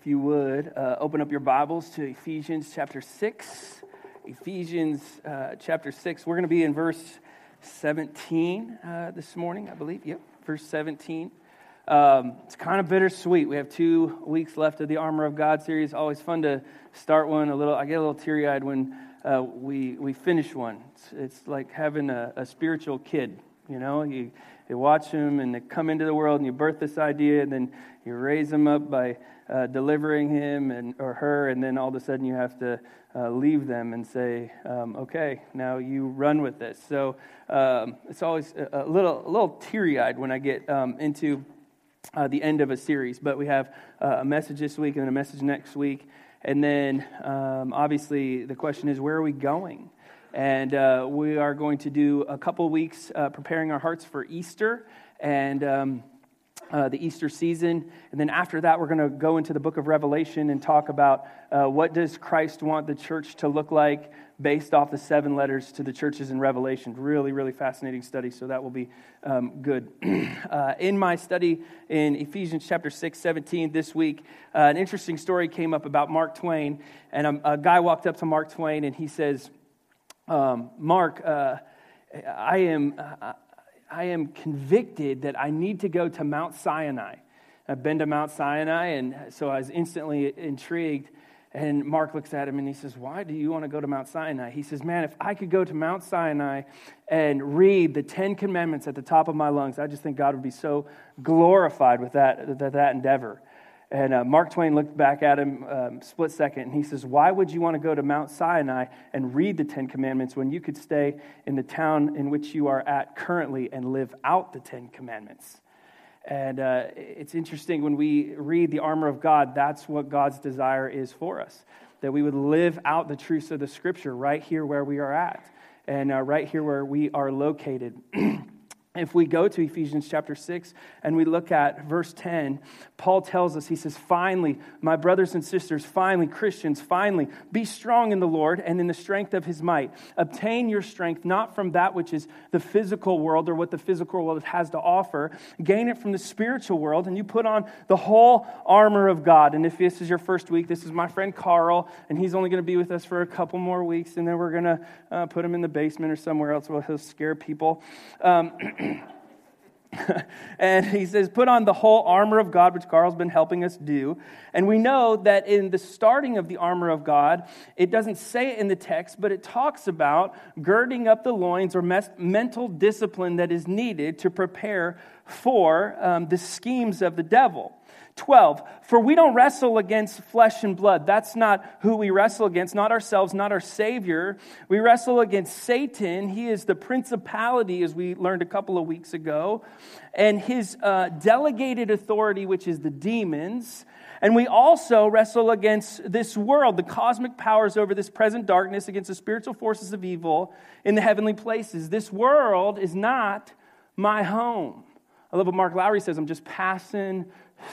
If you would, uh, open up your Bibles to Ephesians chapter 6. Ephesians uh, chapter 6. We're going to be in verse 17 uh, this morning, I believe. Yep, verse 17. Um, it's kind of bittersweet. We have two weeks left of the Armor of God series. Always fun to start one. A little, I get a little teary eyed when uh, we we finish one. It's, it's like having a, a, spiritual kid. You know, you you watch them and they come into the world, and you birth this idea, and then you raise them up by uh, delivering him and or her, and then all of a sudden you have to uh, leave them and say, um, "Okay, now you run with this." So um, it's always a, little a little teary eyed when I get um, into uh, the end of a series. But we have uh, a message this week and then a message next week. And then um, obviously the question is, where are we going? And uh, we are going to do a couple weeks uh, preparing our hearts for Easter and um, uh, the Easter season. And then after that, we're going to go into the book of Revelation and talk about uh, what does Christ want the church to look like based off the seven letters to the churches in Revelation. Really, really fascinating study, so that will be um, good. uh, in my study in Ephesians chapter 6, 17 this week, uh, an interesting story came up about Mark Twain. And a, a guy walked up to Mark Twain and he says, um, Mark, uh, I am. I am convicted that I need to go to Mount Sinai. I've been to Mount Sinai, and so I was instantly intrigued. And Mark looks at him and he says, Why do you want to go to Mount Sinai? He says, Man, if I could go to Mount Sinai and read the Ten Commandments at the top of my lungs, I just think God would be so glorified with that, that, that endeavor. And uh, Mark Twain looked back at him um, split second and he says, Why would you want to go to Mount Sinai and read the Ten Commandments when you could stay in the town in which you are at currently and live out the Ten Commandments? And uh, it's interesting when we read the armor of God, that's what God's desire is for us that we would live out the truths of the scripture right here where we are at and uh, right here where we are located. if we go to Ephesians chapter 6 and we look at verse 10, Paul tells us, he says, Finally, my brothers and sisters, finally, Christians, finally, be strong in the Lord and in the strength of his might. Obtain your strength not from that which is the physical world or what the physical world has to offer, gain it from the spiritual world, and you put on the whole armor of God. And if this is your first week, this is my friend Carl, and he's only going to be with us for a couple more weeks, and then we're going to uh, put him in the basement or somewhere else where he'll scare people. Um, and he says, put on the whole armor of God, which Carl's been helping us do. And we know that in the starting of the armor of God, it doesn't say it in the text, but it talks about girding up the loins or mes- mental discipline that is needed to prepare for um, the schemes of the devil. 12. For we don't wrestle against flesh and blood. That's not who we wrestle against, not ourselves, not our Savior. We wrestle against Satan. He is the principality, as we learned a couple of weeks ago, and his uh, delegated authority, which is the demons. And we also wrestle against this world, the cosmic powers over this present darkness, against the spiritual forces of evil in the heavenly places. This world is not my home. I love what Mark Lowry says I'm just passing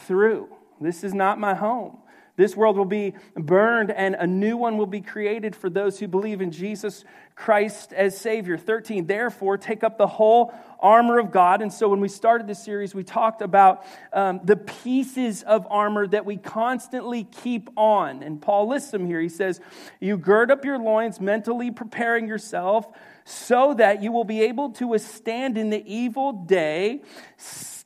through. This is not my home. This world will be burned and a new one will be created for those who believe in Jesus Christ as Savior. 13, therefore, take up the whole armor of God. And so when we started this series, we talked about um, the pieces of armor that we constantly keep on. And Paul lists them here. He says, You gird up your loins, mentally preparing yourself so that you will be able to withstand in the evil day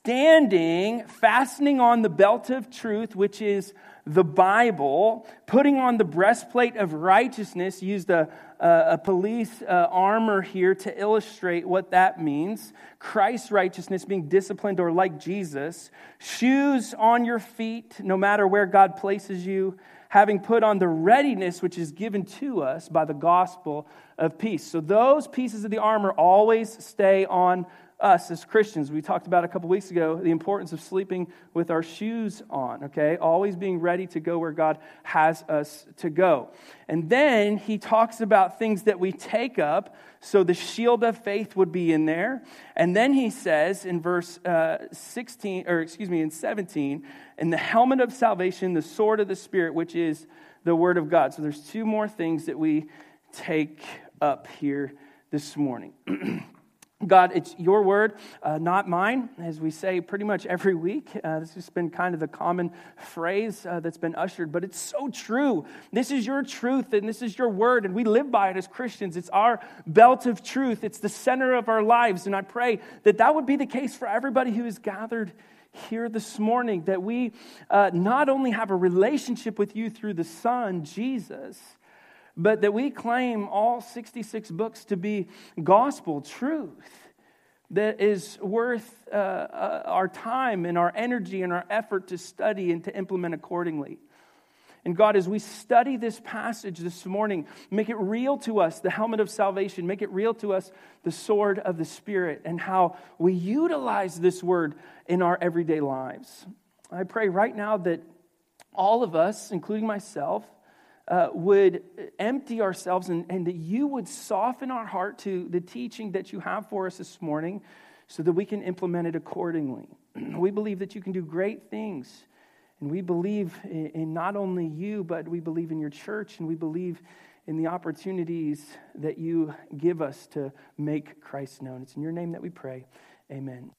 standing, fastening on the belt of truth, which is the Bible, putting on the breastplate of righteousness, used a, a, a police uh, armor here to illustrate what that means. Christ's righteousness being disciplined or like Jesus. Shoes on your feet, no matter where God places you. Having put on the readiness which is given to us by the gospel of peace. So those pieces of the armor always stay on us as Christians. We talked about a couple weeks ago the importance of sleeping with our shoes on, okay? Always being ready to go where God has us to go. And then he talks about things that we take up. So the shield of faith would be in there. And then he says in verse uh, 16, or excuse me, in 17, and the helmet of salvation, the sword of the Spirit, which is the word of God. So there's two more things that we take up here this morning. God, it's your word, uh, not mine, as we say pretty much every week. Uh, this has been kind of the common phrase uh, that's been ushered, but it's so true. This is your truth, and this is your word, and we live by it as Christians. It's our belt of truth, it's the center of our lives. And I pray that that would be the case for everybody who is gathered here this morning, that we uh, not only have a relationship with you through the Son, Jesus but that we claim all 66 books to be gospel truth that is worth uh, uh, our time and our energy and our effort to study and to implement accordingly. And God, as we study this passage this morning, make it real to us, the helmet of salvation, make it real to us, the sword of the Spirit, and how we utilize this word in our everyday lives. I pray right now that all of us, including myself, uh, would empty ourselves and, and that you would soften our heart to the teaching that you have for us this morning so that we can implement it accordingly. we believe that you can do great things. And we believe in not only you, but we believe in your church and we believe in the opportunities that you give us to make Christ known. It's in your name that we pray. Amen.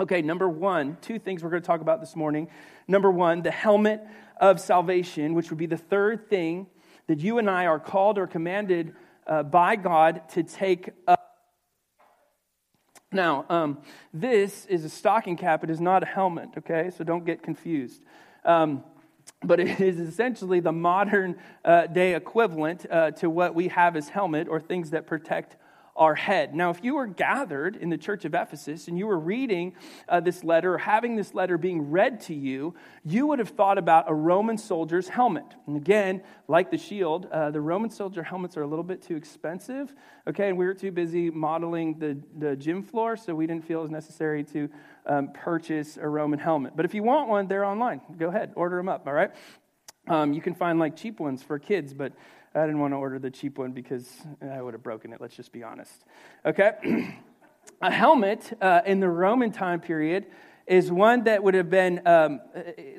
Okay, number one, two things we're going to talk about this morning. Number one, the helmet of salvation, which would be the third thing that you and I are called or commanded uh, by God to take up. Now, um, this is a stocking cap. It is not a helmet, okay? So don't get confused. Um, but it is essentially the modern uh, day equivalent uh, to what we have as helmet or things that protect our head. Now, if you were gathered in the church of Ephesus and you were reading uh, this letter or having this letter being read to you, you would have thought about a Roman soldier's helmet. And again, like the shield, uh, the Roman soldier helmets are a little bit too expensive. Okay, and we were too busy modeling the, the gym floor, so we didn't feel it was necessary to um, purchase a Roman helmet. But if you want one, they're online. Go ahead, order them up, all right? Um, you can find like cheap ones for kids, but I didn't want to order the cheap one because I would have broken it, let's just be honest. Okay? a helmet uh, in the Roman time period is one that would have been, um,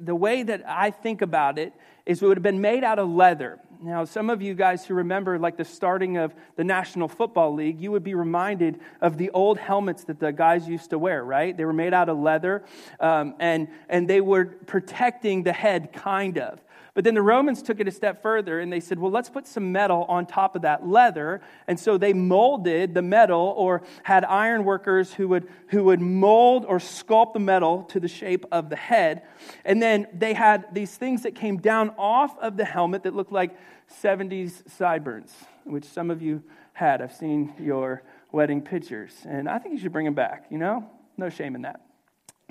the way that I think about it is it would have been made out of leather. Now, some of you guys who remember like the starting of the National Football League, you would be reminded of the old helmets that the guys used to wear, right? They were made out of leather um, and, and they were protecting the head, kind of. But then the Romans took it a step further and they said, well, let's put some metal on top of that leather. And so they molded the metal or had iron workers who would, who would mold or sculpt the metal to the shape of the head. And then they had these things that came down off of the helmet that looked like 70s sideburns, which some of you had. I've seen your wedding pictures. And I think you should bring them back, you know? No shame in that.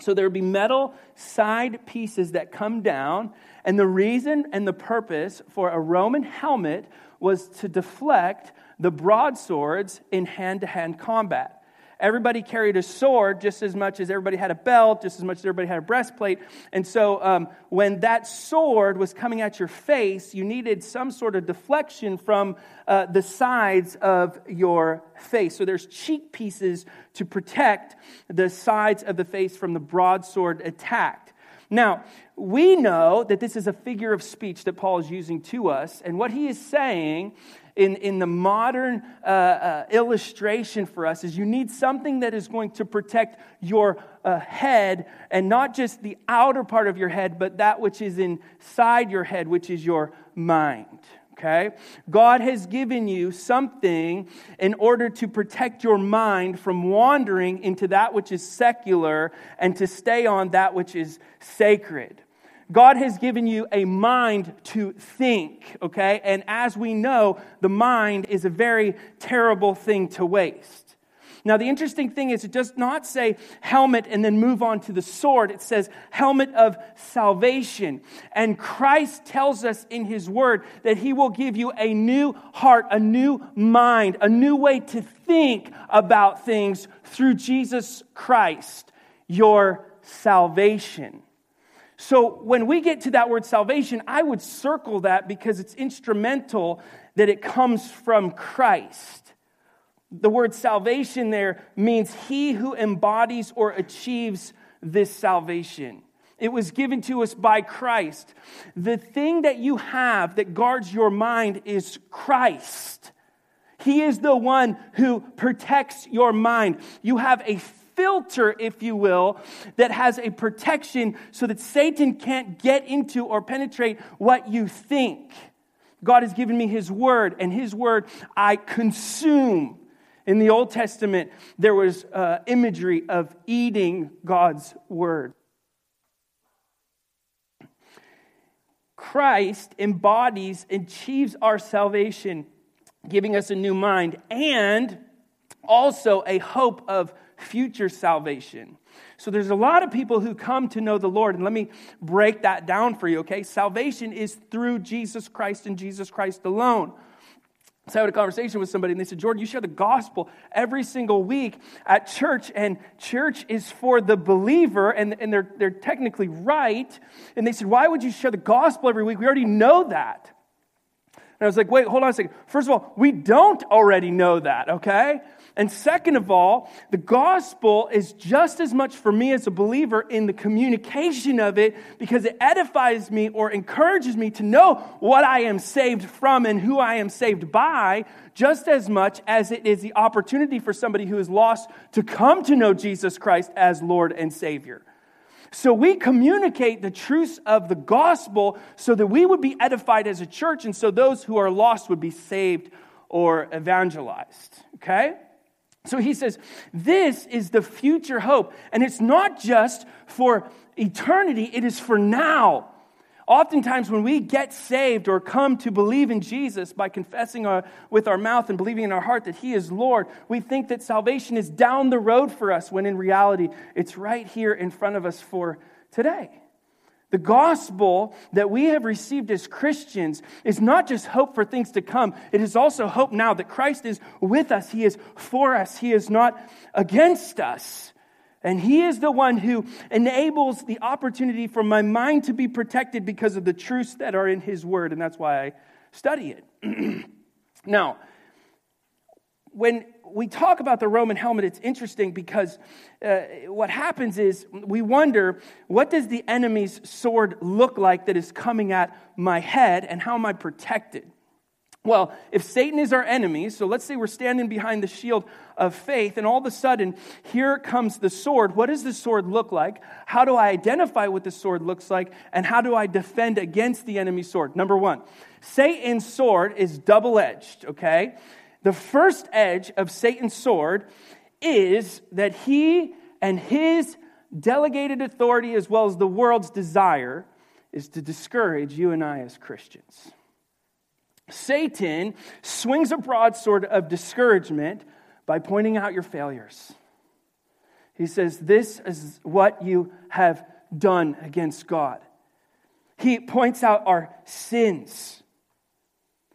So there would be metal side pieces that come down, and the reason and the purpose for a Roman helmet was to deflect the broadswords in hand to hand combat. Everybody carried a sword just as much as everybody had a belt, just as much as everybody had a breastplate. And so, um, when that sword was coming at your face, you needed some sort of deflection from uh, the sides of your face. So, there's cheek pieces to protect the sides of the face from the broadsword attack. Now, we know that this is a figure of speech that Paul is using to us, and what he is saying in, in the modern uh, uh, illustration for us is you need something that is going to protect your uh, head and not just the outer part of your head, but that which is inside your head, which is your mind. Okay? God has given you something in order to protect your mind from wandering into that which is secular and to stay on that which is sacred. God has given you a mind to think, okay? And as we know, the mind is a very terrible thing to waste. Now, the interesting thing is, it does not say helmet and then move on to the sword. It says helmet of salvation. And Christ tells us in his word that he will give you a new heart, a new mind, a new way to think about things through Jesus Christ, your salvation. So, when we get to that word salvation, I would circle that because it's instrumental that it comes from Christ. The word salvation there means he who embodies or achieves this salvation. It was given to us by Christ. The thing that you have that guards your mind is Christ. He is the one who protects your mind. You have a filter, if you will, that has a protection so that Satan can't get into or penetrate what you think. God has given me His Word, and His Word I consume. In the Old Testament, there was uh, imagery of eating God's word. Christ embodies, and achieves our salvation, giving us a new mind and also a hope of future salvation. So there's a lot of people who come to know the Lord, and let me break that down for you, okay? Salvation is through Jesus Christ and Jesus Christ alone. So I had a conversation with somebody and they said, Jordan, you share the gospel every single week at church, and church is for the believer, and, and they're, they're technically right. And they said, Why would you share the gospel every week? We already know that. And I was like, Wait, hold on a second. First of all, we don't already know that, okay? And second of all, the gospel is just as much for me as a believer in the communication of it because it edifies me or encourages me to know what I am saved from and who I am saved by, just as much as it is the opportunity for somebody who is lost to come to know Jesus Christ as Lord and Savior. So we communicate the truths of the gospel so that we would be edified as a church and so those who are lost would be saved or evangelized. Okay? So he says, This is the future hope. And it's not just for eternity, it is for now. Oftentimes, when we get saved or come to believe in Jesus by confessing our, with our mouth and believing in our heart that He is Lord, we think that salvation is down the road for us, when in reality, it's right here in front of us for today. The gospel that we have received as Christians is not just hope for things to come, it is also hope now that Christ is with us. He is for us, He is not against us. And He is the one who enables the opportunity for my mind to be protected because of the truths that are in His Word. And that's why I study it. now, when we talk about the Roman helmet, it's interesting because uh, what happens is we wonder what does the enemy's sword look like that is coming at my head and how am I protected? Well, if Satan is our enemy, so let's say we're standing behind the shield of faith, and all of a sudden, here comes the sword. What does the sword look like? How do I identify what the sword looks like? And how do I defend against the enemy's sword? Number one, Satan's sword is double edged, okay? The first edge of Satan's sword is that he and his delegated authority, as well as the world's desire, is to discourage you and I as Christians. Satan swings a broadsword of discouragement by pointing out your failures. He says, This is what you have done against God. He points out our sins.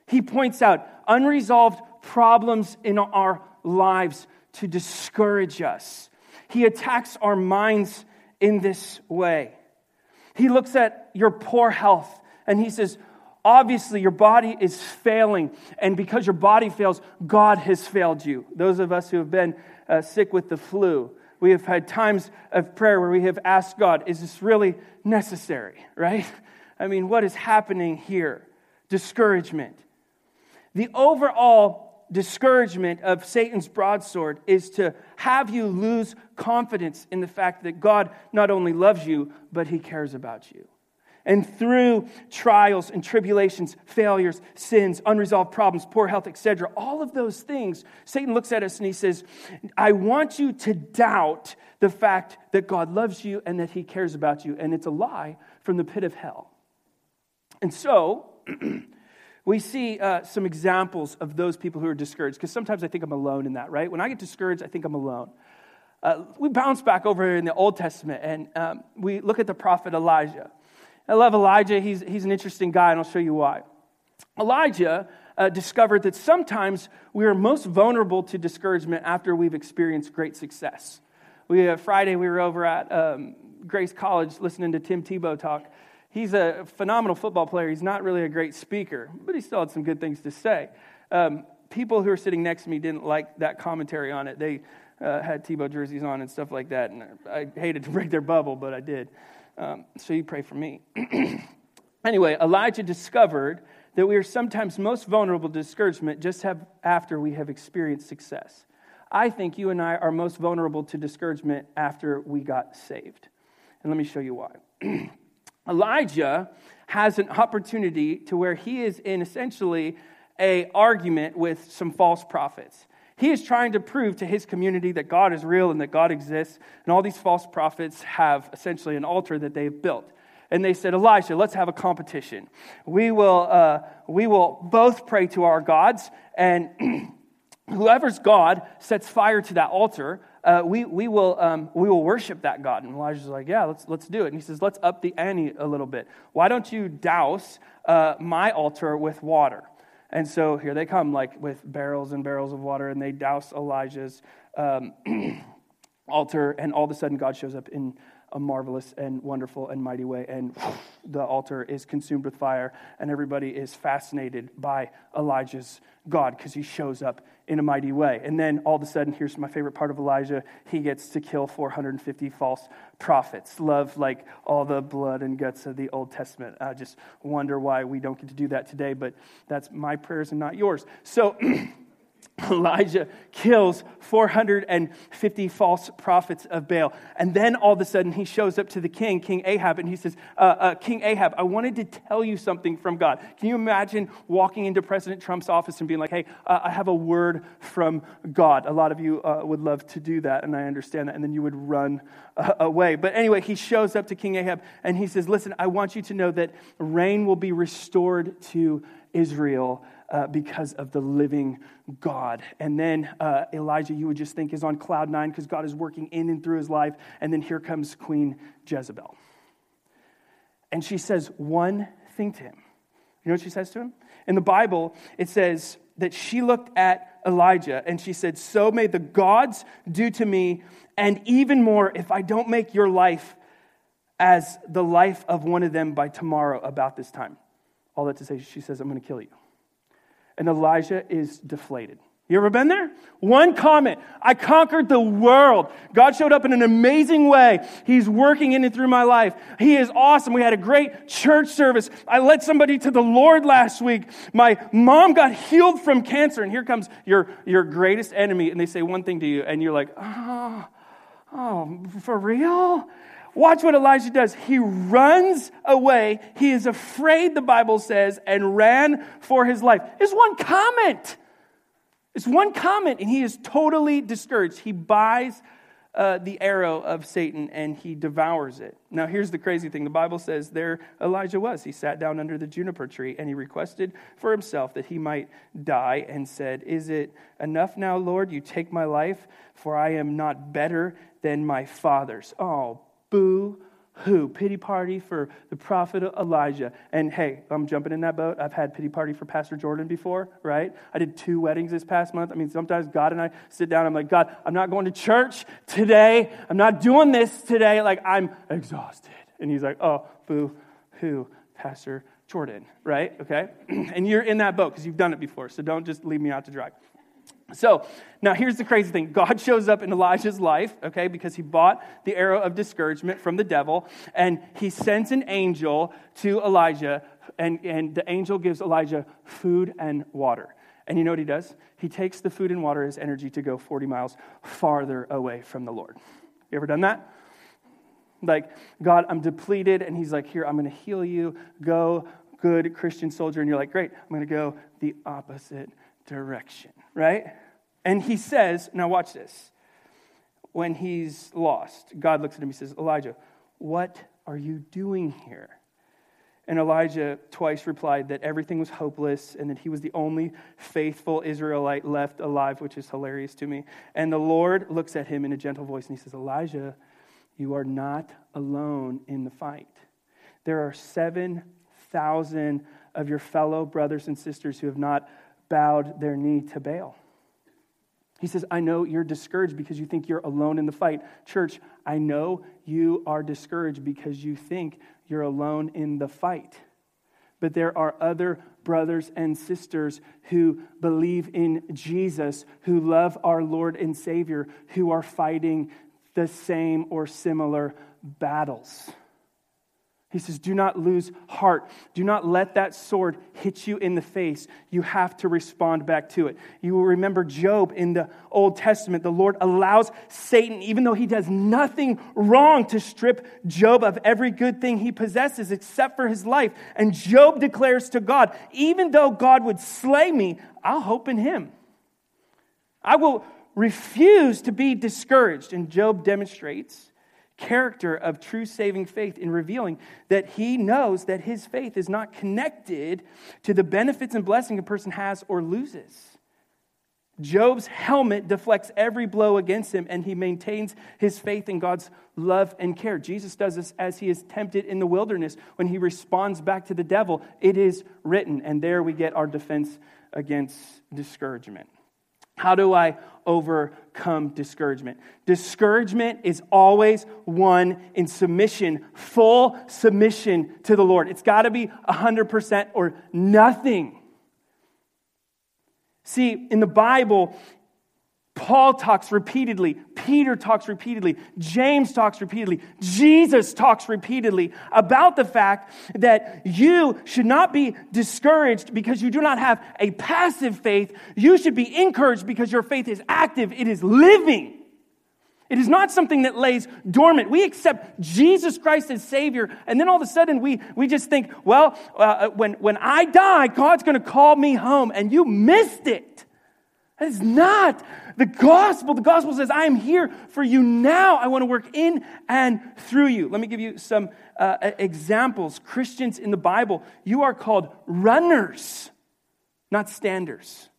He points out unresolved problems in our lives to discourage us. He attacks our minds in this way. He looks at your poor health and he says, Obviously, your body is failing, and because your body fails, God has failed you. Those of us who have been uh, sick with the flu, we have had times of prayer where we have asked God, Is this really necessary? Right? I mean, what is happening here? Discouragement. The overall discouragement of Satan's broadsword is to have you lose confidence in the fact that God not only loves you, but he cares about you. And through trials and tribulations, failures, sins, unresolved problems, poor health, etc., all of those things, Satan looks at us and he says, I want you to doubt the fact that God loves you and that he cares about you. And it's a lie from the pit of hell. And so, we see uh, some examples of those people who are discouraged, because sometimes I think I'm alone in that, right? When I get discouraged, I think I'm alone. Uh, we bounce back over in the Old Testament and um, we look at the prophet Elijah. I love Elijah. He's, he's an interesting guy, and I'll show you why. Elijah uh, discovered that sometimes we are most vulnerable to discouragement after we've experienced great success. We, uh, Friday, we were over at um, Grace College listening to Tim Tebow talk. He's a phenomenal football player. He's not really a great speaker, but he still had some good things to say. Um, people who were sitting next to me didn't like that commentary on it. They uh, had Tebow jerseys on and stuff like that, and I hated to break their bubble, but I did. Um, so you pray for me. anyway, Elijah discovered that we are sometimes most vulnerable to discouragement just have, after we have experienced success. I think you and I are most vulnerable to discouragement after we got saved. And let me show you why. Elijah has an opportunity to where he is in essentially a argument with some false prophets. He is trying to prove to his community that God is real and that God exists. And all these false prophets have essentially an altar that they've built and they said, Elijah, let's have a competition. We will, uh, we will both pray to our gods, and whoever's God sets fire to that altar, uh, we, we, will, um, we will worship that God. And Elijah's like, yeah, let's, let's do it. And he says, let's up the ante a little bit. Why don't you douse uh, my altar with water? And so here they come, like with barrels and barrels of water, and they douse Elijah's um, altar, and all of a sudden God shows up in a marvelous and wonderful and mighty way. And the altar is consumed with fire, and everybody is fascinated by Elijah's God because he shows up in a mighty way. And then all of a sudden, here's my favorite part of Elijah he gets to kill 450 false prophets. Love like all the blood and guts of the Old Testament. I just wonder why we don't get to do that today, but that's my prayers and not yours. So, Elijah kills 450 false prophets of Baal. And then all of a sudden, he shows up to the king, King Ahab, and he says, uh, uh, King Ahab, I wanted to tell you something from God. Can you imagine walking into President Trump's office and being like, hey, uh, I have a word from God? A lot of you uh, would love to do that, and I understand that. And then you would run uh, away. But anyway, he shows up to King Ahab, and he says, Listen, I want you to know that rain will be restored to Israel uh, because of the living God. And then uh, Elijah, you would just think, is on cloud nine because God is working in and through his life. And then here comes Queen Jezebel. And she says one thing to him. You know what she says to him? In the Bible, it says that she looked at Elijah and she said, So may the gods do to me, and even more if I don't make your life as the life of one of them by tomorrow about this time. All that to say, she says, I'm going to kill you and Elijah is deflated. You ever been there? One comment. I conquered the world. God showed up in an amazing way. He's working in and through my life. He is awesome. We had a great church service. I led somebody to the Lord last week. My mom got healed from cancer. And here comes your, your greatest enemy. And they say one thing to you, and you're like, oh, oh, for real? Watch what Elijah does. He runs away. He is afraid, the Bible says, and ran for his life. It's one comment. It's one comment, and he is totally discouraged. He buys uh, the arrow of Satan and he devours it. Now, here's the crazy thing the Bible says there Elijah was. He sat down under the juniper tree and he requested for himself that he might die and said, Is it enough now, Lord? You take my life, for I am not better than my fathers. Oh, Boo hoo. Pity party for the prophet Elijah. And hey, I'm jumping in that boat. I've had pity party for Pastor Jordan before, right? I did two weddings this past month. I mean, sometimes God and I sit down. I'm like, God, I'm not going to church today. I'm not doing this today. Like, I'm exhausted. And he's like, oh, boo hoo, Pastor Jordan, right? Okay? and you're in that boat because you've done it before. So don't just leave me out to dry. So now here's the crazy thing God shows up in Elijah's life, okay, because he bought the arrow of discouragement from the devil, and he sends an angel to Elijah, and, and the angel gives Elijah food and water. And you know what he does? He takes the food and water as energy to go 40 miles farther away from the Lord. You ever done that? Like, God, I'm depleted, and he's like, Here, I'm going to heal you. Go, good Christian soldier. And you're like, Great, I'm going to go the opposite direction right? And he says, now watch this. When he's lost, God looks at him, he says, Elijah, what are you doing here? And Elijah twice replied that everything was hopeless and that he was the only faithful Israelite left alive, which is hilarious to me. And the Lord looks at him in a gentle voice and he says, Elijah, you are not alone in the fight. There are 7,000 of your fellow brothers and sisters who have not bowed their knee to Baal. He says, I know you're discouraged because you think you're alone in the fight. Church, I know you are discouraged because you think you're alone in the fight. But there are other brothers and sisters who believe in Jesus, who love our Lord and Savior, who are fighting the same or similar battles. He says, Do not lose heart. Do not let that sword hit you in the face. You have to respond back to it. You will remember Job in the Old Testament. The Lord allows Satan, even though he does nothing wrong, to strip Job of every good thing he possesses except for his life. And Job declares to God, Even though God would slay me, I'll hope in him. I will refuse to be discouraged. And Job demonstrates character of true saving faith in revealing that he knows that his faith is not connected to the benefits and blessing a person has or loses. Job's helmet deflects every blow against him, and he maintains his faith in God's love and care. Jesus does this as he is tempted in the wilderness when he responds back to the devil. It is written, and there we get our defense against discouragement. How do I overcome discouragement? Discouragement is always one in submission, full submission to the Lord. It's got to be 100% or nothing. See, in the Bible, Paul talks repeatedly, Peter talks repeatedly, James talks repeatedly, Jesus talks repeatedly about the fact that you should not be discouraged because you do not have a passive faith. You should be encouraged because your faith is active, it is living. It is not something that lays dormant. We accept Jesus Christ as Savior, and then all of a sudden we, we just think, well, uh, when, when I die, God's going to call me home, and you missed it. That is not the gospel. The gospel says, I am here for you now. I want to work in and through you. Let me give you some uh, examples. Christians in the Bible, you are called runners, not standers.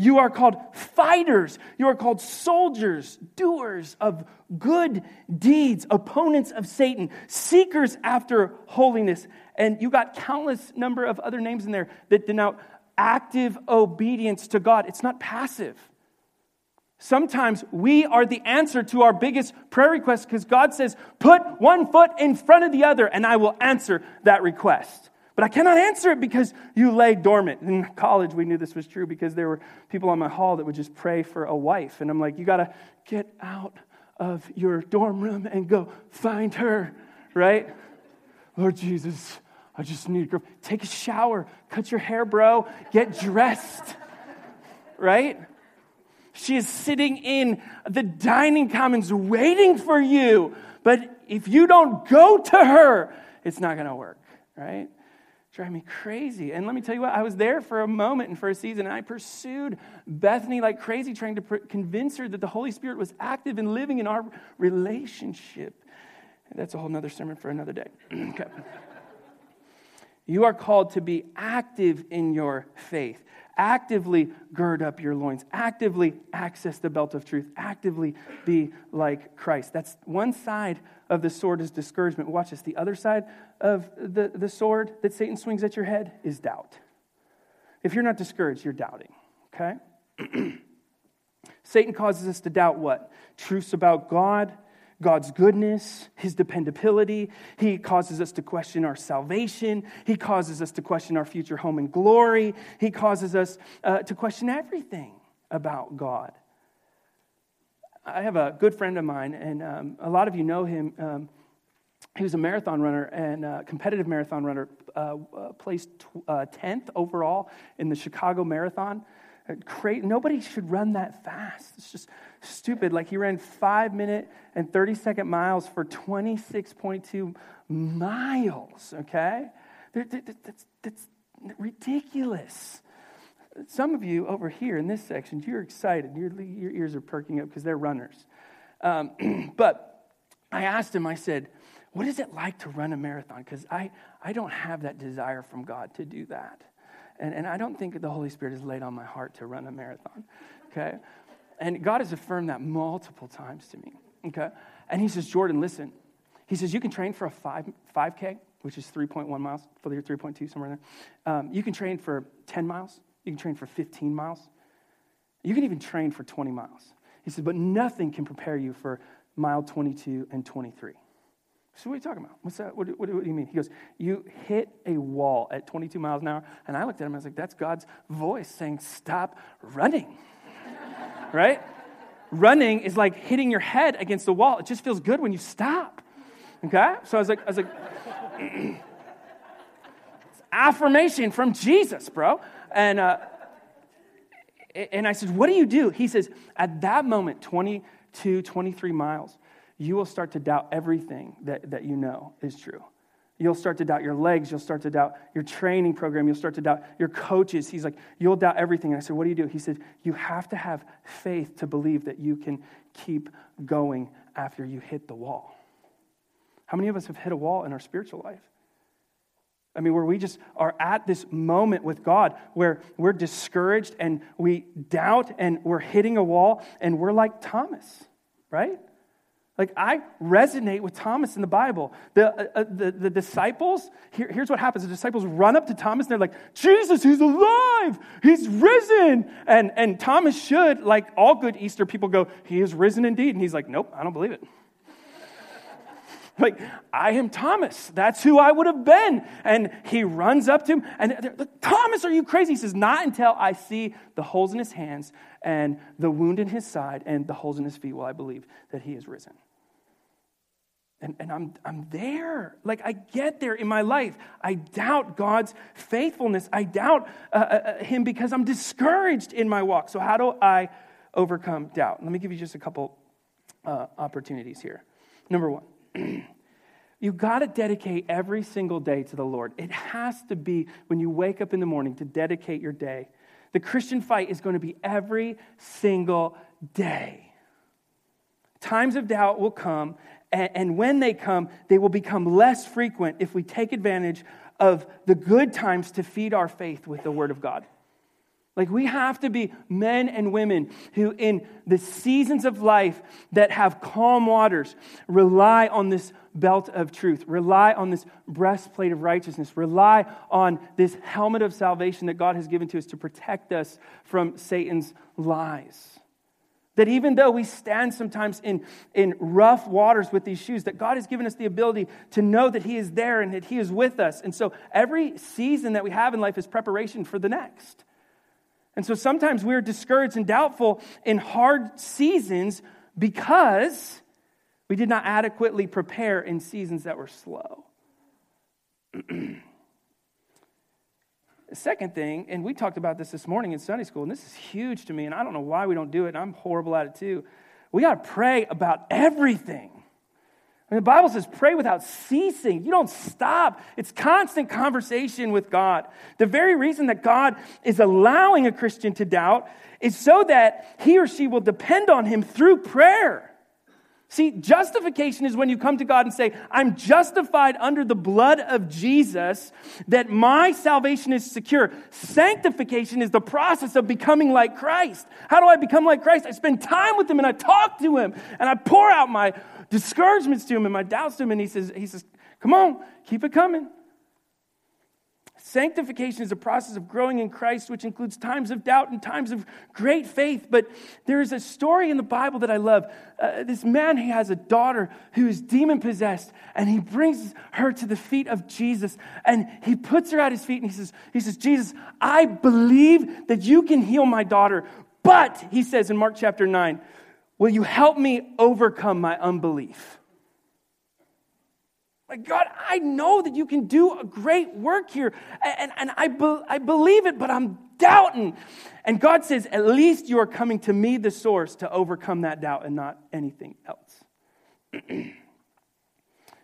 You are called fighters. You are called soldiers, doers of good deeds, opponents of Satan, seekers after holiness. And you got countless number of other names in there that denote active obedience to God. It's not passive. Sometimes we are the answer to our biggest prayer request because God says, Put one foot in front of the other, and I will answer that request. But I cannot answer it because you lay dormant. In college, we knew this was true because there were people on my hall that would just pray for a wife. And I'm like, You got to get out of your dorm room and go find her, right? Lord Jesus, I just need to go. Take a shower, cut your hair, bro, get dressed, right? She is sitting in the dining commons waiting for you. But if you don't go to her, it's not going to work, right? Drive me crazy. And let me tell you what, I was there for a moment and for a season, and I pursued Bethany like crazy, trying to convince her that the Holy Spirit was active and living in our relationship. That's a whole nother sermon for another day. okay. You are called to be active in your faith. Actively gird up your loins. Actively access the belt of truth. Actively be like Christ. That's one side of the sword is discouragement. Watch this. The other side of the, the sword that Satan swings at your head is doubt. If you're not discouraged, you're doubting, okay? Satan causes us to doubt what? Truths about God, God's goodness, His dependability. He causes us to question our salvation. He causes us to question our future home and glory. He causes us uh, to question everything about God. I have a good friend of mine, and um, a lot of you know him. Um, he was a marathon runner and a competitive marathon runner, uh, uh, placed t- 10th uh, overall in the Chicago Marathon. Cra- Nobody should run that fast. It's just stupid. Like he ran five minute and 30 second miles for 26.2 miles, okay? That's, that's ridiculous. Some of you over here in this section, you're excited. Your, your ears are perking up because they're runners. Um, but I asked him, I said, what is it like to run a marathon? Because I, I don't have that desire from God to do that. And, and I don't think the Holy Spirit has laid on my heart to run a marathon, okay? And God has affirmed that multiple times to me, okay? And He says, Jordan, listen. He says, you can train for a five, 5K, which is 3.1 miles, for your 3.2, somewhere there. Um, you can train for 10 miles. You can train for 15 miles. You can even train for 20 miles. He said, but nothing can prepare you for mile 22 and 23. So what are you talking about? What's that? What, what, what, do you mean? He goes, you hit a wall at 22 miles an hour. And I looked at him, I was like, that's God's voice saying, stop running. right? Running is like hitting your head against the wall. It just feels good when you stop. Okay? So I was like, I was like, affirmation from Jesus, bro. And, uh, and I said, what do you do? He says, at that moment, 22, 23 miles, you will start to doubt everything that, that you know is true. You'll start to doubt your legs. You'll start to doubt your training program. You'll start to doubt your coaches. He's like, You'll doubt everything. And I said, What do you do? He said, You have to have faith to believe that you can keep going after you hit the wall. How many of us have hit a wall in our spiritual life? I mean, where we just are at this moment with God where we're discouraged and we doubt and we're hitting a wall and we're like Thomas, right? Like, I resonate with Thomas in the Bible. The, uh, uh, the, the disciples, here, here's what happens the disciples run up to Thomas and they're like, Jesus, he's alive, he's risen. And, and Thomas should, like all good Easter people, go, He is risen indeed. And he's like, Nope, I don't believe it. like, I am Thomas. That's who I would have been. And he runs up to him and Thomas, are you crazy? He says, Not until I see the holes in his hands and the wound in his side and the holes in his feet will I believe that he is risen. And, and I'm, I'm there. Like, I get there in my life. I doubt God's faithfulness. I doubt uh, uh, uh, Him because I'm discouraged in my walk. So, how do I overcome doubt? Let me give you just a couple uh, opportunities here. Number one, you got to dedicate every single day to the Lord. It has to be when you wake up in the morning to dedicate your day. The Christian fight is going to be every single day. Times of doubt will come, and when they come, they will become less frequent if we take advantage of the good times to feed our faith with the Word of God. Like, we have to be men and women who, in the seasons of life that have calm waters, rely on this belt of truth, rely on this breastplate of righteousness, rely on this helmet of salvation that God has given to us to protect us from Satan's lies. That even though we stand sometimes in, in rough waters with these shoes, that God has given us the ability to know that He is there and that He is with us. And so every season that we have in life is preparation for the next. And so sometimes we're discouraged and doubtful in hard seasons because we did not adequately prepare in seasons that were slow. Second thing, and we talked about this this morning in Sunday school, and this is huge to me, and I don't know why we don't do it, and I'm horrible at it too. We got to pray about everything. And the Bible says, pray without ceasing. You don't stop. It's constant conversation with God. The very reason that God is allowing a Christian to doubt is so that he or she will depend on him through prayer. See, justification is when you come to God and say, I'm justified under the blood of Jesus, that my salvation is secure. Sanctification is the process of becoming like Christ. How do I become like Christ? I spend time with Him and I talk to Him and I pour out my discouragements to Him and my doubts to Him. And He says, he says Come on, keep it coming. Sanctification is a process of growing in Christ, which includes times of doubt and times of great faith. But there is a story in the Bible that I love. Uh, this man, he has a daughter who is demon possessed, and he brings her to the feet of Jesus, and he puts her at his feet, and he says, he says, Jesus, I believe that you can heal my daughter. But, he says in Mark chapter 9, will you help me overcome my unbelief? Like, God, I know that you can do a great work here, and, and I, be, I believe it, but I'm doubting. And God says, At least you are coming to me, the source, to overcome that doubt and not anything else.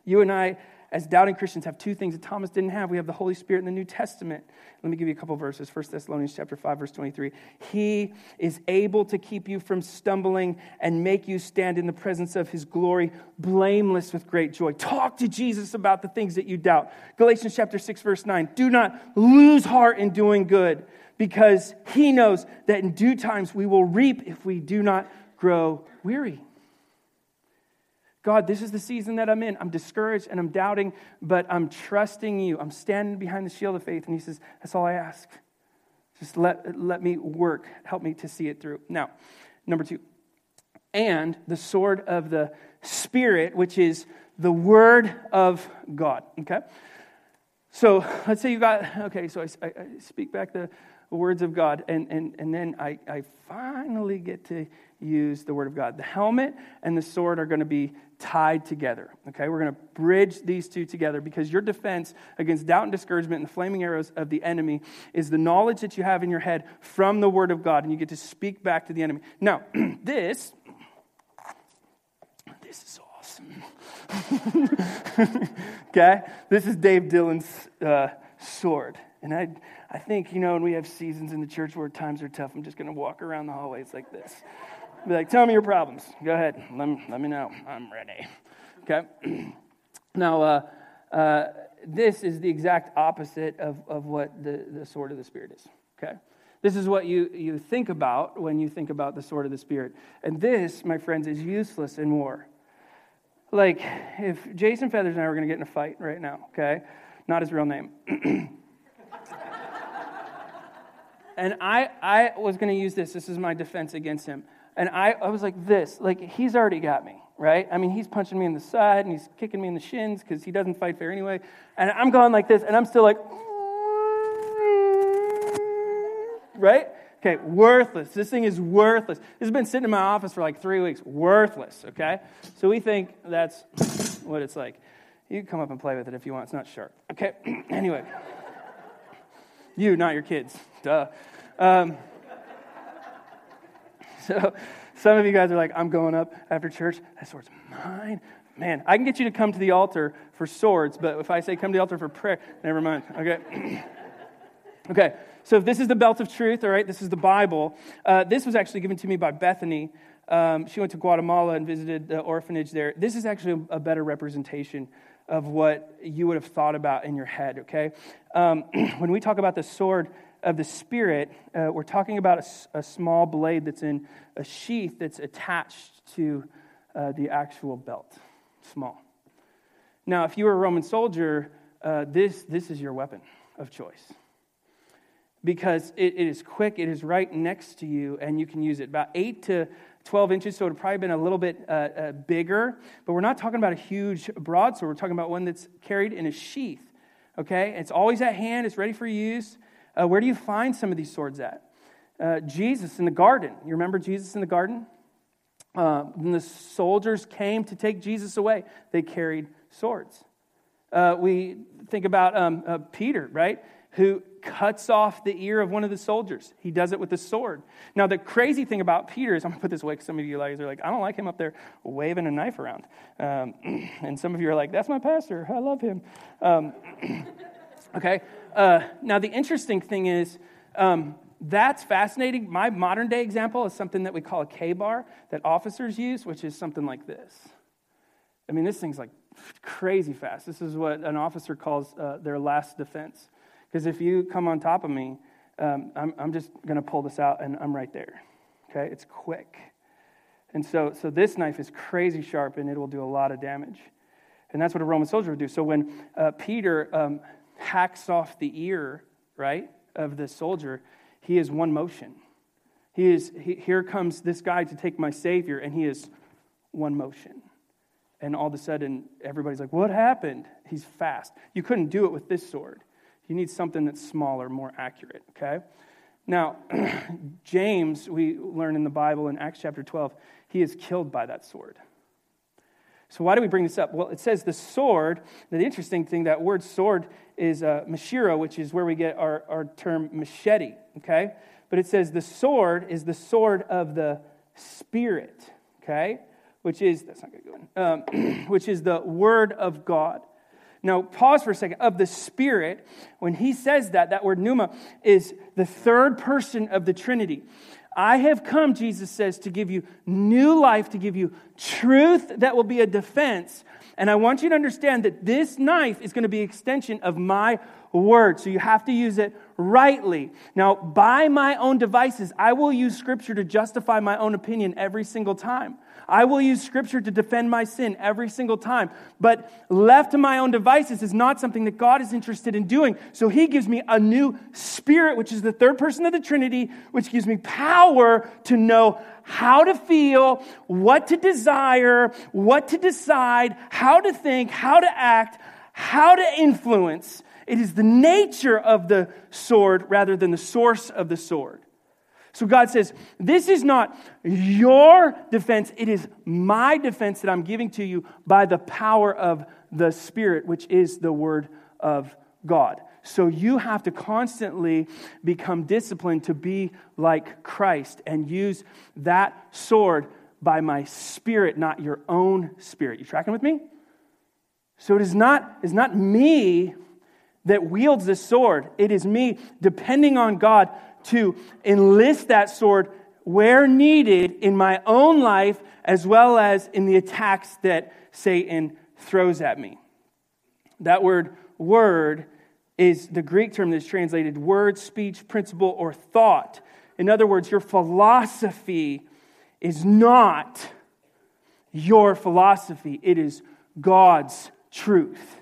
you and I as doubting Christians, have two things that Thomas didn't have. We have the Holy Spirit in the New Testament. Let me give you a couple verses. 1 Thessalonians chapter 5, verse 23. He is able to keep you from stumbling and make you stand in the presence of his glory, blameless with great joy. Talk to Jesus about the things that you doubt. Galatians chapter 6, verse 9. Do not lose heart in doing good, because he knows that in due times we will reap if we do not grow weary. God, this is the season that I'm in. I'm discouraged and I'm doubting, but I'm trusting you. I'm standing behind the shield of faith. And he says, That's all I ask. Just let, let me work. Help me to see it through. Now, number two, and the sword of the Spirit, which is the Word of God. Okay? So let's say you got, okay, so I, I, speak back the words of God, and, and, and then I, I finally get to use the word of God. The helmet and the sword are going to be tied together. Okay, we're going to bridge these two together because your defense against doubt and discouragement and the flaming arrows of the enemy is the knowledge that you have in your head from the word of God, and you get to speak back to the enemy. Now, this, this is awesome. okay, this is Dave Dillon's uh, sword, and I. I think, you know, when we have seasons in the church where times are tough, I'm just going to walk around the hallways like this. Be like, tell me your problems. Go ahead. Let me, let me know. I'm ready. Okay? now, uh, uh, this is the exact opposite of, of what the, the sword of the Spirit is. Okay? This is what you, you think about when you think about the sword of the Spirit. And this, my friends, is useless in war. Like, if Jason Feathers and I were going to get in a fight right now, okay? Not his real name. and I, I was going to use this. This is my defense against him. And I, I was like this, like he's already got me, right? I mean, he's punching me in the side and he's kicking me in the shins because he doesn't fight fair anyway. And I'm going like this, and I'm still like, right? Okay, worthless. This thing is worthless. This has been sitting in my office for like three weeks. Worthless, okay? So we think that's what it's like. You can come up and play with it if you want. It's not sharp. Okay, anyway. You, not your kids. Duh. Um, so some of you guys are like, I'm going up after church. That sword's mine. Man, I can get you to come to the altar for swords, but if I say come to the altar for prayer, never mind. Okay. okay. So if this is the belt of truth, all right, this is the Bible. Uh, this was actually given to me by Bethany. Um, she went to Guatemala and visited the orphanage there. This is actually a, better representation of what you would have thought about in your head, okay? Um, when we talk about the sword, of the Spirit, uh, we're talking about a, a, small blade that's in a sheath that's attached to uh, the actual belt. Small. Now, if you were a Roman soldier, uh, this, this is your weapon of choice. Because it, it is quick, it is right next to you, and you can use it. About 8 to 12 inches, so it would probably been a little bit uh, uh, bigger. But we're not talking about a huge broadsword, we're talking about one that's carried in a sheath. Okay? It's always at hand, it's ready for use. Uh, where do you find some of these swords at? Uh, Jesus in the garden. You remember Jesus in the garden? Uh, when the soldiers came to take Jesus away, they carried swords. Uh, we think about um, uh, Peter, right? Who cuts off the ear of one of the soldiers. He does it with a sword. Now, the crazy thing about Peter is, I'm going to put this away because some of you guys are like, I don't like him up there waving a knife around. Um, and some of you are like, that's my pastor. I love him. Um, okay? Uh, now, the interesting thing is, um, that's fascinating. My modern day example is something that we call a KA-BAR that officers use, which is something like this. I mean, this thing's like crazy fast. This is what an officer calls uh, their last defense. Because if you come on top of me, um, I'm, I'm just going to pull this out and I'm right there. Okay? It's quick. And so, so this knife is crazy sharp and it will do a lot of damage. And that's what a Roman soldier would do. So when uh, Peter um, hacks off the ear, right, of the soldier, he is one motion. He is, he, here comes this guy to take my Savior, and he is one motion. And all of a sudden, everybody's like, What happened? He's fast. You couldn't do it with this sword. You need something that's smaller, more accurate, okay? Now, James, we learn in the Bible in Acts chapter 12, he is killed by that sword. So, why do we bring this up? Well, it says the sword. The interesting thing, that word sword is uh, machaira, which is where we get our, our term machete, okay? But it says the sword is the sword of the Spirit, okay? Which is, that's not a good, um, which is the Word of God. Now, pause for a second. Of the Spirit, when he says that, that word pneuma is the third person of the Trinity. I have come, Jesus says, to give you new life, to give you truth that will be a defense. And I want you to understand that this knife is going to be an extension of my word. So you have to use it rightly. Now, by my own devices, I will use scripture to justify my own opinion every single time. I will use scripture to defend my sin every single time. But left to my own devices is not something that God is interested in doing. So he gives me a new spirit, which is the third person of the Trinity, which gives me power to know how to feel, what to desire, what to decide, how to think, how to act, how to influence. It is the nature of the sword rather than the source of the sword. So God says, This is not your defense, it is my defense that I'm giving to you by the power of the Spirit, which is the Word of God. So you have to constantly become disciplined to be like Christ and use that sword by my spirit, not your own spirit. You tracking with me? So it is not, it's not me that wields this sword. It is me depending on God to enlist that sword where needed in my own life as well as in the attacks that Satan throws at me. That word, word, is the Greek term that's translated word, speech, principle, or thought. In other words, your philosophy is not your philosophy, it is God's truth.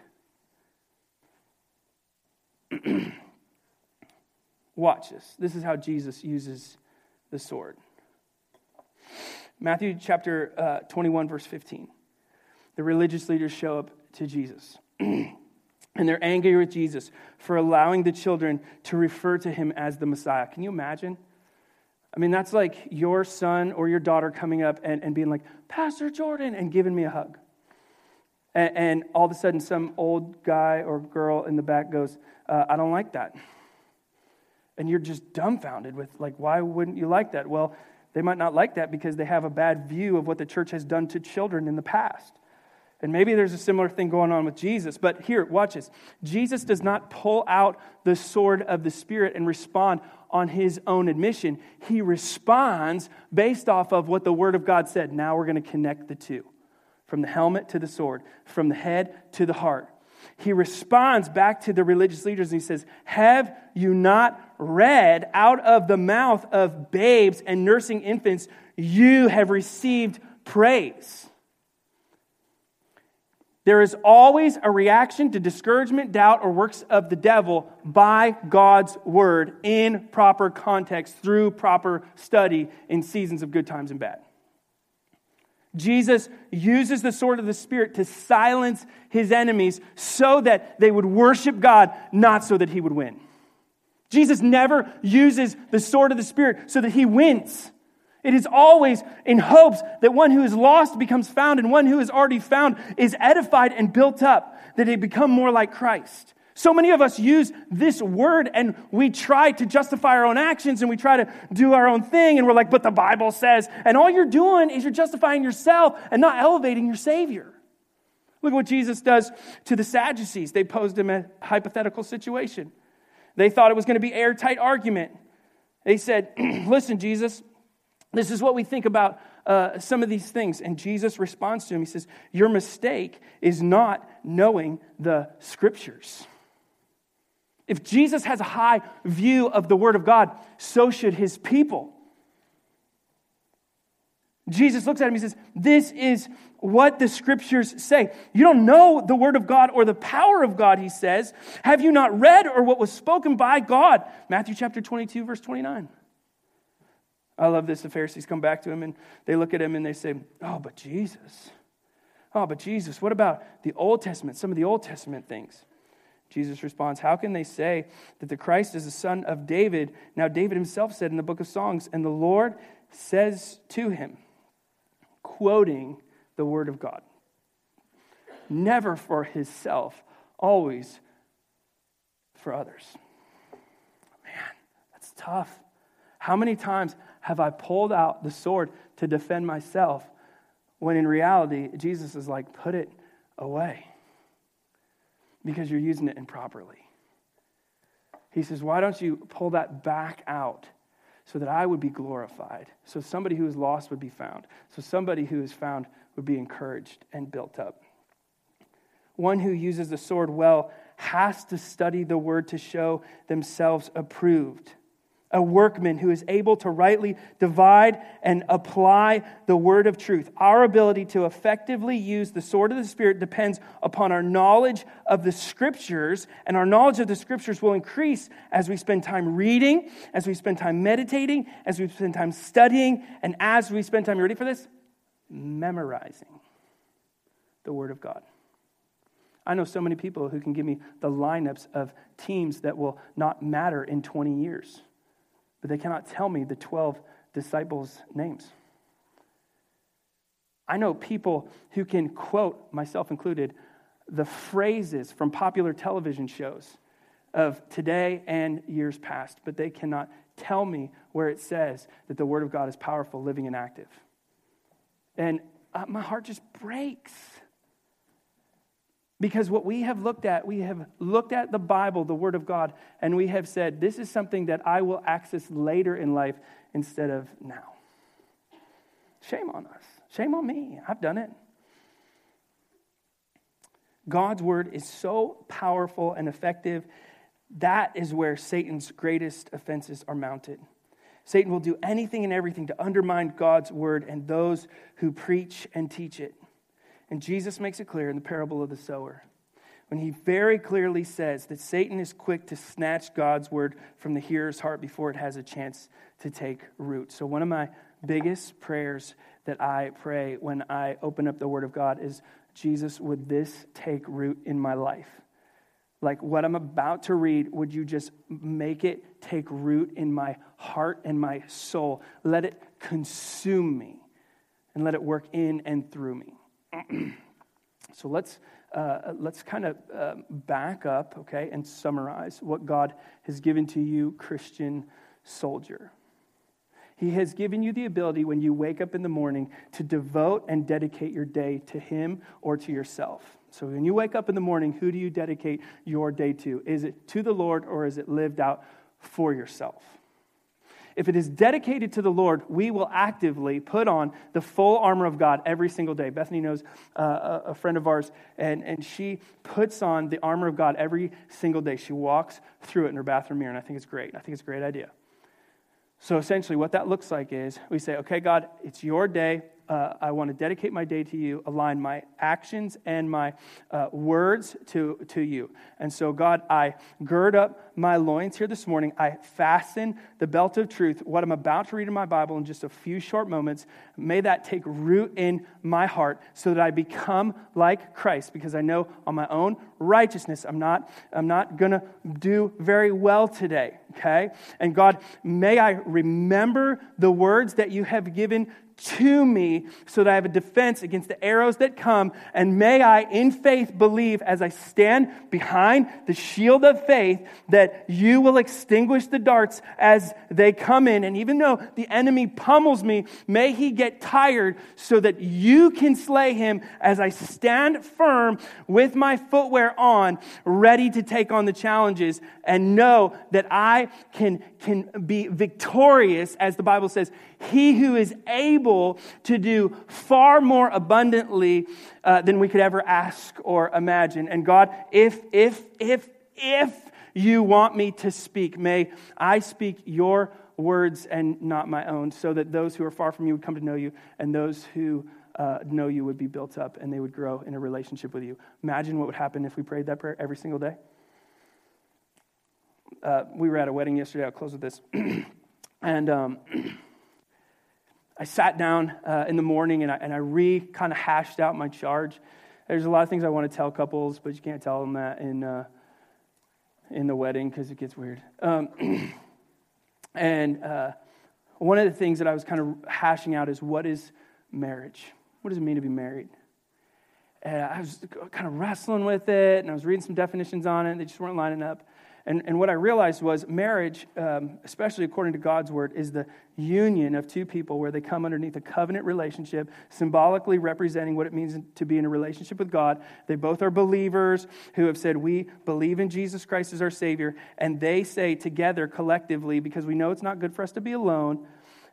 Watch this. This is how Jesus uses the sword. Matthew chapter uh, 21, verse 15. The religious leaders show up to Jesus. and they're angry with Jesus for allowing the children to refer to him as the Messiah. Can you imagine? I mean, that's like your son or your daughter coming up and, and being like, Pastor Jordan, and giving me a hug. And, and all of a sudden, some old guy or girl in the back goes, uh, I don't like that and you're just dumbfounded with like why wouldn't you like that? Well they might not like that because they have a bad view of what the church has done to children in the past. And maybe there's a similar thing going on with jesus. But here watch this. Jesus does not pull out the sword of the spirit and respond on his own admission. He responds based off of what the word of god said. Now we're going to connect the two from the helmet to the sword from the head to the heart he responds back to the religious leaders and he says, Have you not read out of the mouth of babes and nursing infants, you have received praise? There is always a reaction to discouragement, doubt, or works of the devil by God's word in proper context through proper study in seasons of good times and bad. Jesus uses the sword of the Spirit to silence his enemies so that they would worship God, not so that he would win. Jesus never uses the sword of the Spirit so that he wins. It is always in hopes that one who is lost becomes found and one who is already found is edified and built up, that they become more like Christ. So many of us use this word and we try to justify our own actions and we try to do our own thing and we're like, but the Bible says. And all you're doing is you're justifying yourself and not elevating your Savior. Look at what Jesus does to the Sadducees. They posed him a hypothetical situation. They thought it was going to be airtight argument. They said, listen, Jesus, this is what we think about uh, some of these things. And Jesus responds to him. He says, Your mistake is not knowing the scriptures. If Jesus has a high view of the Word of God, so should his people. Jesus looks at him, he says, This is what the scriptures say. You don't know the word of God or the power of God, he says. Have you not read or what was spoken by God? Matthew chapter 22, verse 29. I love this. The Pharisees come back to him and they look at him and they say, Oh, but Jesus. Oh, but Jesus, what about the Old Testament, some of the Old Testament things? Jesus responds, How can they say that the Christ is the son of David? Now, David himself said in the book of Songs, and the Lord says to him, quoting the word of God, never for himself, always for others. Man, that's tough. How many times have I pulled out the sword to defend myself when in reality, Jesus is like, put it away? Because you're using it improperly. He says, Why don't you pull that back out so that I would be glorified? So somebody who is lost would be found. So somebody who is found would be encouraged and built up. One who uses the sword well has to study the word to show themselves approved a workman who is able to rightly divide and apply the word of truth. Our ability to effectively use the sword of the Spirit depends upon our knowledge of the scriptures, and our knowledge of the scriptures will increase as we spend time reading, as we spend time meditating, as we spend time studying, and as we spend time, you ready for this? Memorizing the word of God. I know so many people who can give me the lineups of teams that will not matter in 20 years but they cannot tell me the 12 disciples' names. I know people who can quote, myself included, the phrases from popular television shows of today and years past, but they cannot tell me where it says that the Word of God is powerful, living, and active. And uh, my heart just breaks. Because what we have looked at, we have looked at the Bible, the Word of God, and we have said, this is something that I will access later in life instead of now. Shame on us. Shame on me. I've done it. God's Word is so powerful and effective. That is where Satan's greatest offenses are mounted. Satan will do anything and everything to undermine God's Word and those who preach and teach it. And Jesus makes it clear in the parable of the sower when he very clearly says that Satan is quick to snatch God's word from the hearer's heart before it has a chance to take root. So, one of my biggest prayers that I pray when I open up the word of God is Jesus, would this take root in my life? Like what I'm about to read, would you just make it take root in my heart and my soul? Let it consume me and let it work in and through me. so let's, uh, let's kind of uh, back up, okay, and summarize what God has given to you, Christian soldier. He has given you the ability when you wake up in the morning to devote and dedicate your day to Him or to yourself. So when you wake up in the morning, who do you dedicate your day to? Is it to the Lord or is it lived out for yourself? If it is dedicated to the Lord, we will actively put on the full armor of God every single day. Bethany knows uh, a friend of ours, and, and she puts on the armor of God every single day. She walks through it in her bathroom mirror, and I think it's great. I think it's a great idea. So essentially, what that looks like is we say, okay, God, it's your day uh, I want to dedicate my day to you, align my actions and my uh, words to, to you. And so, God, I gird up my loins here this morning. I fasten the belt of truth, what I'm about to read in my Bible in just a few short moments. May that take root in my heart so that I become like Christ, because I know on my own righteousness, I'm not, I'm not going to do very well today, okay? And God, may I remember the words that you have given to me so that I have a defense against the arrows that come. And may I, in faith, believe as I stand behind the shield of faith that you will extinguish the darts as they come in. And even though the enemy pummels me, may he get tired so that you can slay him as I stand firm with my footwear on, ready to take on the challenges and know that I can, can be victorious, as the Bible says, he who is able to do far more abundantly uh, than we could ever ask or imagine. And God, if, if, if, if you want me to speak, may I speak your words and not my own, so that those who are far from you would come to know you, and those who uh, know you would be built up and they would grow in a relationship with you. Imagine what would happen if we prayed that prayer every single day. Uh, we were at a wedding yesterday. I'll close with this. and um, I sat down uh, in the morning and I, and I re kind of hashed out my charge. There's a lot of things I want to tell couples, but you can't tell them that in, uh, in the wedding because it gets weird. Um, and uh, one of the things that I was kind of hashing out is what is marriage? What does it mean to be married? And I was kind of wrestling with it, and I was reading some definitions on it, and they just weren't lining up. And, and what I realized was marriage, um, especially according to God's word, is the union of two people where they come underneath a covenant relationship, symbolically representing what it means to be in a relationship with God. They both are believers who have said, We believe in Jesus Christ as our Savior. And they say together, collectively, because we know it's not good for us to be alone,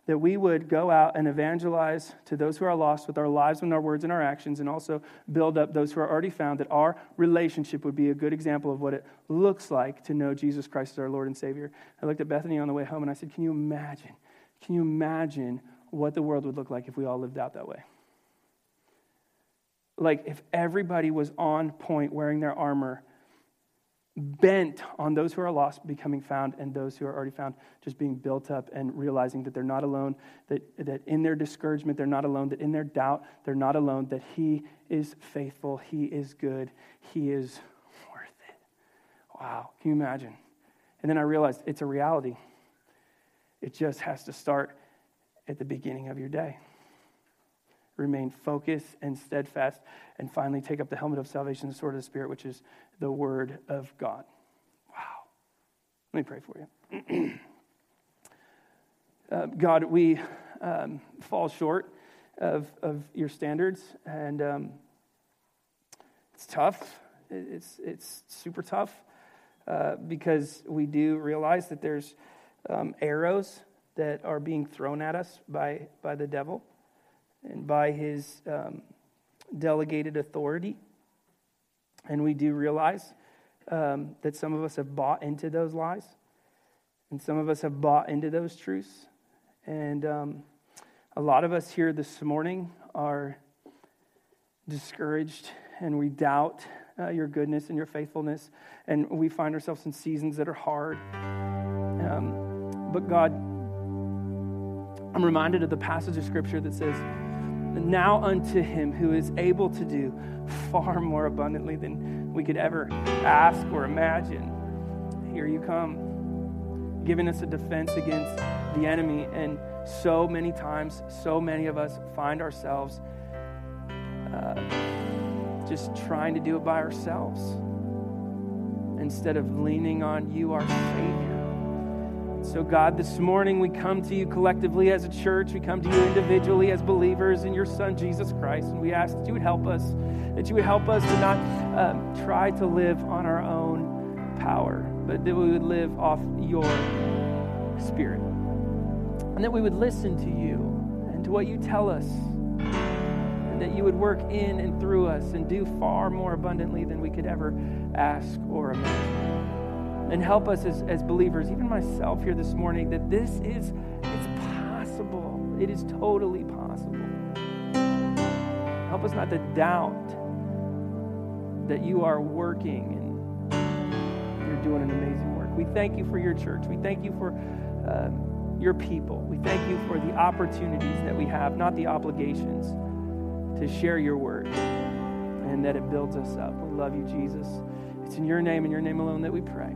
that we would go out and evangelize to those who are lost with our lives and our words and our actions, and also build up those who are already found, that our relationship would be a good example of what it looks like to know Jesus Christ as our Lord and Savior. I looked at Bethany on the way home and I said, Can you imagine? Can you imagine what the world would look like if we all lived out that way? Like if everybody was on point wearing their armor bent on those who are lost becoming found and those who are already found just being built up and realizing that they're not alone, that, that in their discouragement, they're not alone, that in their doubt, they're not alone, that He is faithful, He is good, He is worth it. Wow, can you imagine? And then I realized it's a reality. It just has to start at the beginning of your day remain focused and steadfast, and finally take up the helmet of salvation, the sword of the Spirit, which is the Word of God. Wow. Let me pray for you. uh, God, we um, fall short of, of your standards, and um, it's tough. It's, it's super tough uh, because we do realize that there's um, arrows that are being thrown at us by, by the devil and by his um, delegated authority. And we do realize um, that some of us have bought into those lies, and some of us have bought into those truths. And um, a lot of us here this morning are discouraged and we doubt uh, your goodness and your faithfulness, and we find ourselves in seasons that are hard. Um, but God, I'm reminded of the passage of scripture that says, now unto him who is able to do far more abundantly than we could ever ask or imagine. Here you come, giving us a defense against the enemy. And so many times, so many of us find ourselves uh, just trying to do it by ourselves instead of leaning on you, our Savior. So, God, this morning we come to you collectively as a church. We come to you individually as believers in your Son, Jesus Christ. And we ask that you would help us, that you would help us to not um, try to live on our own power, but that we would live off your Spirit. And that we would listen to you and to what you tell us. And that you would work in and through us and do far more abundantly than we could ever ask or imagine and help us as, as believers, even myself here this morning, that this is it's possible. It is totally possible. Help us not to doubt that you are working and you're doing an amazing work. We thank you for your church. We thank you for uh, your people. We thank you for the opportunities that we have, not the obligations, to share your word and that it builds us up. We love you, Jesus. It's in your name and your name alone that we pray.